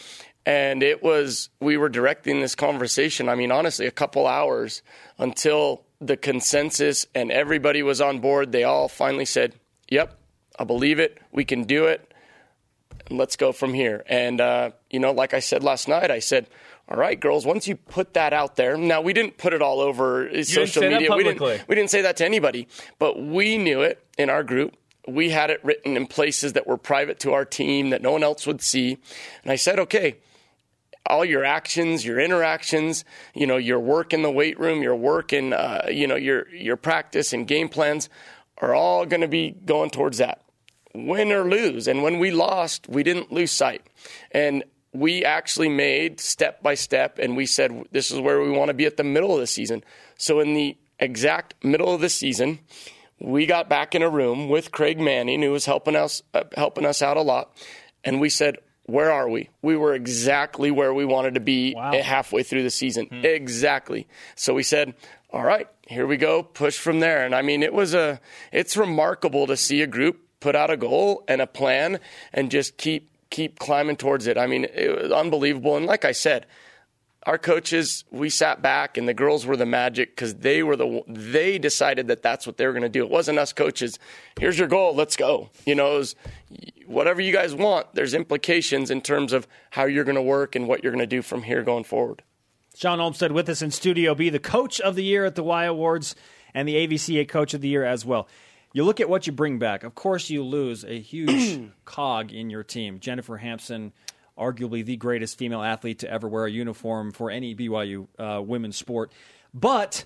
And it was we were directing this conversation. I mean, honestly, a couple hours until the consensus and everybody was on board. They all finally said, "Yep, I believe it. We can do it. Let's go from here. And, uh, you know, like I said last night, I said, all right, girls, once you put that out there, now we didn't put it all over uh, social say that media. we, didn't, we didn't say that to anybody, but we knew it in our group. We had it written in places that were private to our team that no one else would see. And I said, okay, all your actions, your interactions, you know, your work in the weight room, your work in, uh, you know, your your practice and game plans are all going to be going towards that, win or lose. And when we lost, we didn't lose sight, and we actually made step by step, and we said this is where we want to be at the middle of the season. So in the exact middle of the season, we got back in a room with Craig Manning, who was helping us uh, helping us out a lot, and we said, "Where are we? We were exactly where we wanted to be halfway through the season, exactly." So we said, "All right, here we go, push from there." And I mean, it was a it's remarkable to see a group put out a goal and a plan and just keep keep climbing towards it. I mean, it was unbelievable. And like I said, our coaches, we sat back, and the girls were the magic because they were the they decided that that's what they were going to do. It wasn't us coaches. Here's your goal. Let's go. You know, it was, whatever you guys want. There's implications in terms of how you're going to work and what you're going to do from here going forward. Shawn Olmstead with us in Studio B, the coach of the year at the Y Awards and the AVCA coach of the year as well. You look at what you bring back. Of course, you lose a huge cog in your team. Jennifer Hampson, arguably the greatest female athlete to ever wear a uniform for any BYU uh, women's sport. But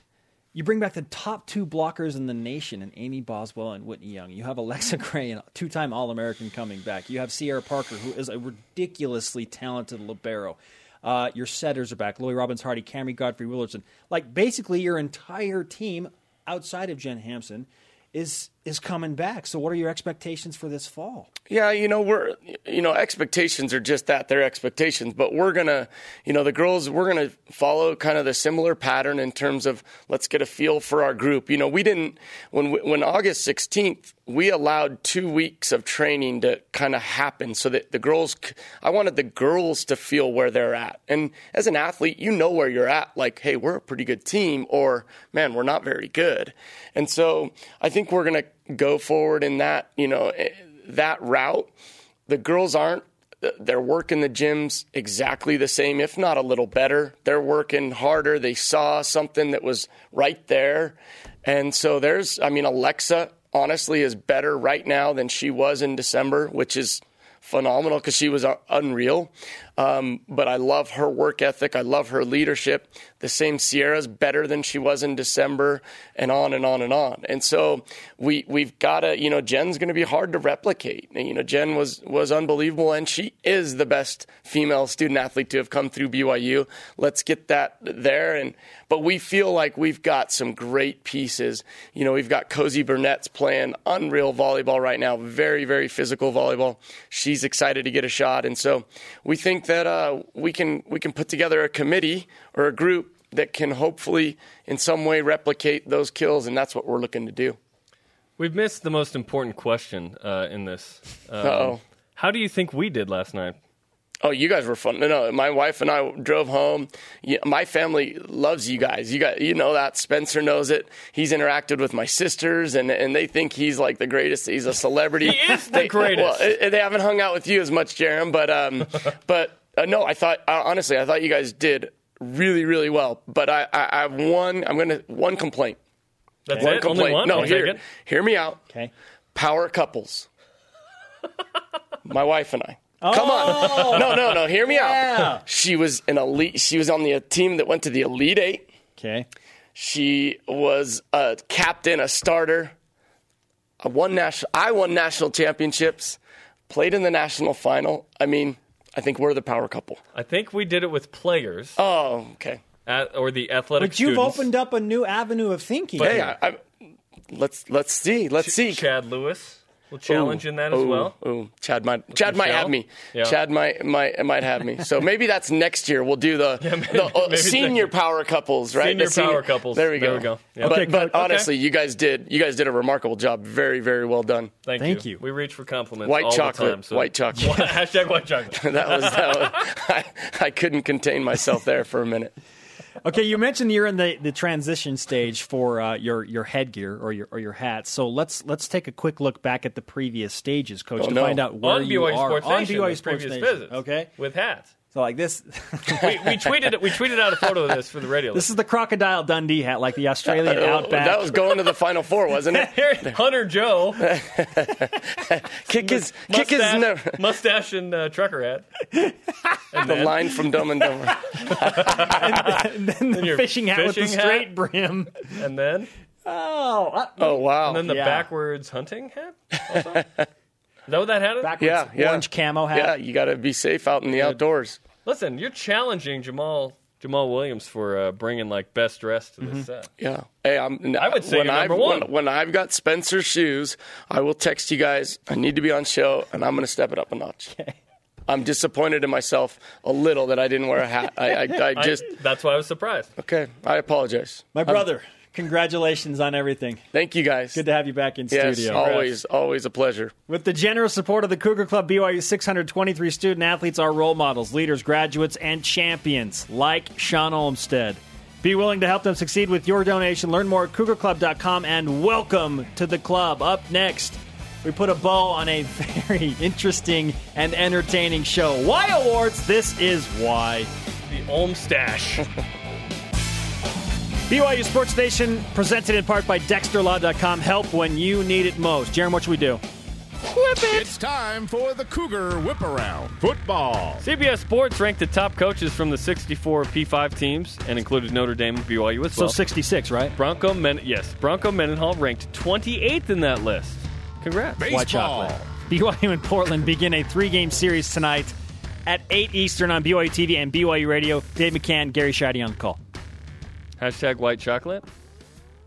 you bring back the top two blockers in the nation and Amy Boswell and Whitney Young. You have Alexa Gray, a two time All American, coming back. You have Sierra Parker, who is a ridiculously talented libero. Uh, your setters are back. Lily Robbins Hardy, Camry Godfrey Willardson. Like basically your entire team outside of Jen Hampson is is coming back. So, what are your expectations for this fall? Yeah, you know, we're, you know, expectations are just that, they're expectations. But we're going to, you know, the girls, we're going to follow kind of the similar pattern in terms of let's get a feel for our group. You know, we didn't, when, when August 16th, we allowed two weeks of training to kind of happen so that the girls, I wanted the girls to feel where they're at. And as an athlete, you know where you're at. Like, hey, we're a pretty good team, or man, we're not very good. And so I think we're going to go forward in that, you know, that route. The girls aren't. They're working the gyms exactly the same, if not a little better. They're working harder. They saw something that was right there. And so there's, I mean, Alexa honestly is better right now than she was in December, which is phenomenal because she was uh, unreal. Um, but I love her work ethic. I love her leadership. The same Sierra's better than she was in December, and on and on and on. And so we we've got to, you know, Jen's going to be hard to replicate. You know, Jen was was unbelievable, and she is the best female student athlete to have come through BYU. Let's get that there. And but we feel like we've got some great pieces. You know, we've got Cozy Burnett's playing unreal volleyball right now, very very physical volleyball. She's excited to get a shot, and so we think that uh, we can we can put together a committee or a group that can hopefully in some way replicate those kills, and that's what we're looking to do. We've missed the most important question uh, in this. Um, oh. How do you think we did last night? Oh, you guys were fun. No, no, my wife and I drove home. My family loves you guys. You got, you know that. Spencer knows it. He's interacted with my sisters, and and they think he's like the greatest. He's a celebrity. He is the they, greatest. Well, they haven't hung out with you as much, Jarom, but um, but uh, no, I thought uh, honestly, I thought you guys did really, really well. But I, I, I have one. I'm gonna one complaint. That's One it. complaint. Only one. No, I'll hear, hear me out. Okay. Power couples. my wife and I. Come on. Oh. No, no, no. Hear me Yeah. out. She was an elite. She was on the team that went to the Elite Eight. Okay. She was a captain, a starter. I won national. I won national championships. Played in the national final. I mean, I think we're the power couple. I think we did it with players Oh, okay. at, or the athletic But you've students. opened up a new avenue of thinking. Hey. I, I, let's let's see. Let's see. Chad Lewis will challenge Ooh, in that as ooh, well. Ooh, Chad might Chad might have me. Yeah. Chad might might might have me. So maybe that's next year. We'll do the, maybe- the uh, maybe senior power couples, right? Senior The power couples. There we go. There we go. Yeah. But, Okay, but coach. honestly, you guys did you guys did a remarkable job. Very very well done. Thank, Thank you. you. We reach for compliments. White all chocolate. The time, so. White chocolate. Hashtag white chocolate. that was that. Was, I, I couldn't contain myself there for a minute. Okay, you mentioned you're in the, the transition stage for uh, your your headgear or your or your hat. So let's let's take a quick look back at the previous stages, Coach, Oh, to no. find out where on you BYU are Sports on Nation, BYU Sports previous Nation. visits. Okay, with hats. So like this, we, we tweeted we tweeted out a photo of this for the radio. this is the crocodile Dundee hat, like the Australian outback. That was going to the final four, wasn't it? Here, Hunter Joe, Kick his kick his mustache, never. mustache and uh, trucker hat. And The line from Dumb and Dumber. and then the your fishing hat with the fishing hat? straight brim. And then, Oh, uh, Oh wow. and then the Yeah. backwards hunting hat. Also? Is that what that hat is? backwards Yeah, yeah. orange camo hat. Yeah, you got to be safe out in the outdoors. Listen, you're challenging Jamaal Jamaal Williams for uh, bringing like best dress to this set. Yeah. Hey, I'm. I would say when you're I've, number one. When, when I've got Spencer's shoes, I will text you guys. I need to be on show, and I'm going to step it up a notch. I'm disappointed in myself a little that I didn't wear a hat. I, I, I I- just that's why I was surprised. okay. I apologize. My brother, congratulations on everything. Thank you guys. Good to have you back in yes, studio. always, always a pleasure. With the generous support of the Cougar Club, BYU 623 student athletes are role models, leaders, graduates, and champions like Shawn Olmstead. Be willing to help them succeed with your donation. Learn more at cougarclub.com and welcome to the club. Up next, we put a bow on a very interesting and entertaining show. Why Awards? This is why. The Olm stash. BYU Sports Nation, presented in part by DexterLaw.com. Help when you need it most. Jarom, what should we do? Whip it! It's time for the Cougar Whip Around Football. CBS Sports ranked the top coaches from the 64 P5 teams and included Notre Dame and BYU as So 66, right? Bronco Men- yes, Bronco Mendenhall ranked 28th in that list. Congrats. White chocolate. BYU and Portland begin a three game series tonight at 8 Eastern on BYU TV and BYU Radio. Dave McCann, Gary Sheide on the call. Hashtag white chocolate.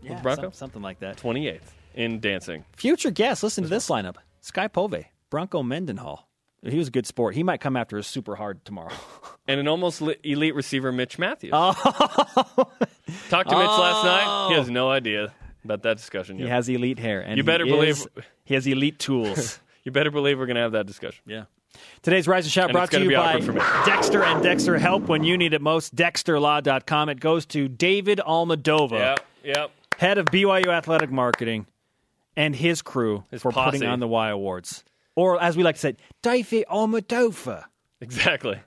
Yeah, Bronco? some- something like that. 28th in dancing. Future guest, listen to this lineup: Sky Pove, Bronco Mendenhall. He was a good sport. He might come after us super hard tomorrow. And an almost li- elite receiver, Mitch Matthews. Oh. Talked to Mitch last night. He has oh. no idea about that discussion he has elite hair, and You he better is- believe- he has elite tools. you better believe we're going to have that discussion. yeah. Today's Rise and Shout And brought to you by awkward for me. Dexter and Dexter Help when you need it most. DexterLaw.com. It goes to David Almadova. Yep, yep. head of BYU athletic marketing, and his crew His for posse. putting on the Y Awards. Or as we like to say, David Almadova. Exactly.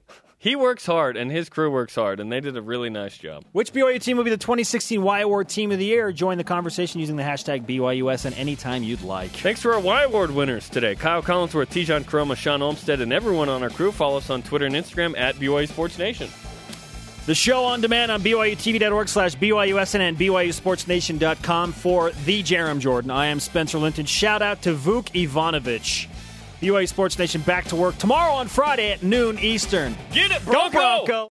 He works hard, and his crew works hard, and they did a really nice job. Which BYU team will be the 2016 Y Award Team of the Year? Join the conversation using the hashtag BYUSN anytime you'd like. Thanks to our Y Award winners today Kyle Collinsworth, Tejan Koroma, Shawn Olmstead, and everyone on our crew. Follow us on Twitter and Instagram at BYU Sports Nation. The show on demand on BYUTV.org slash BYUSN and BYUSportsNation.com for the Jarom Jordan. I am Spencer Linton. Shout out to Vuk Ivanovich. BYU Sports Nation back to work tomorrow on Friday at noon Eastern. Get it, Go Bronco!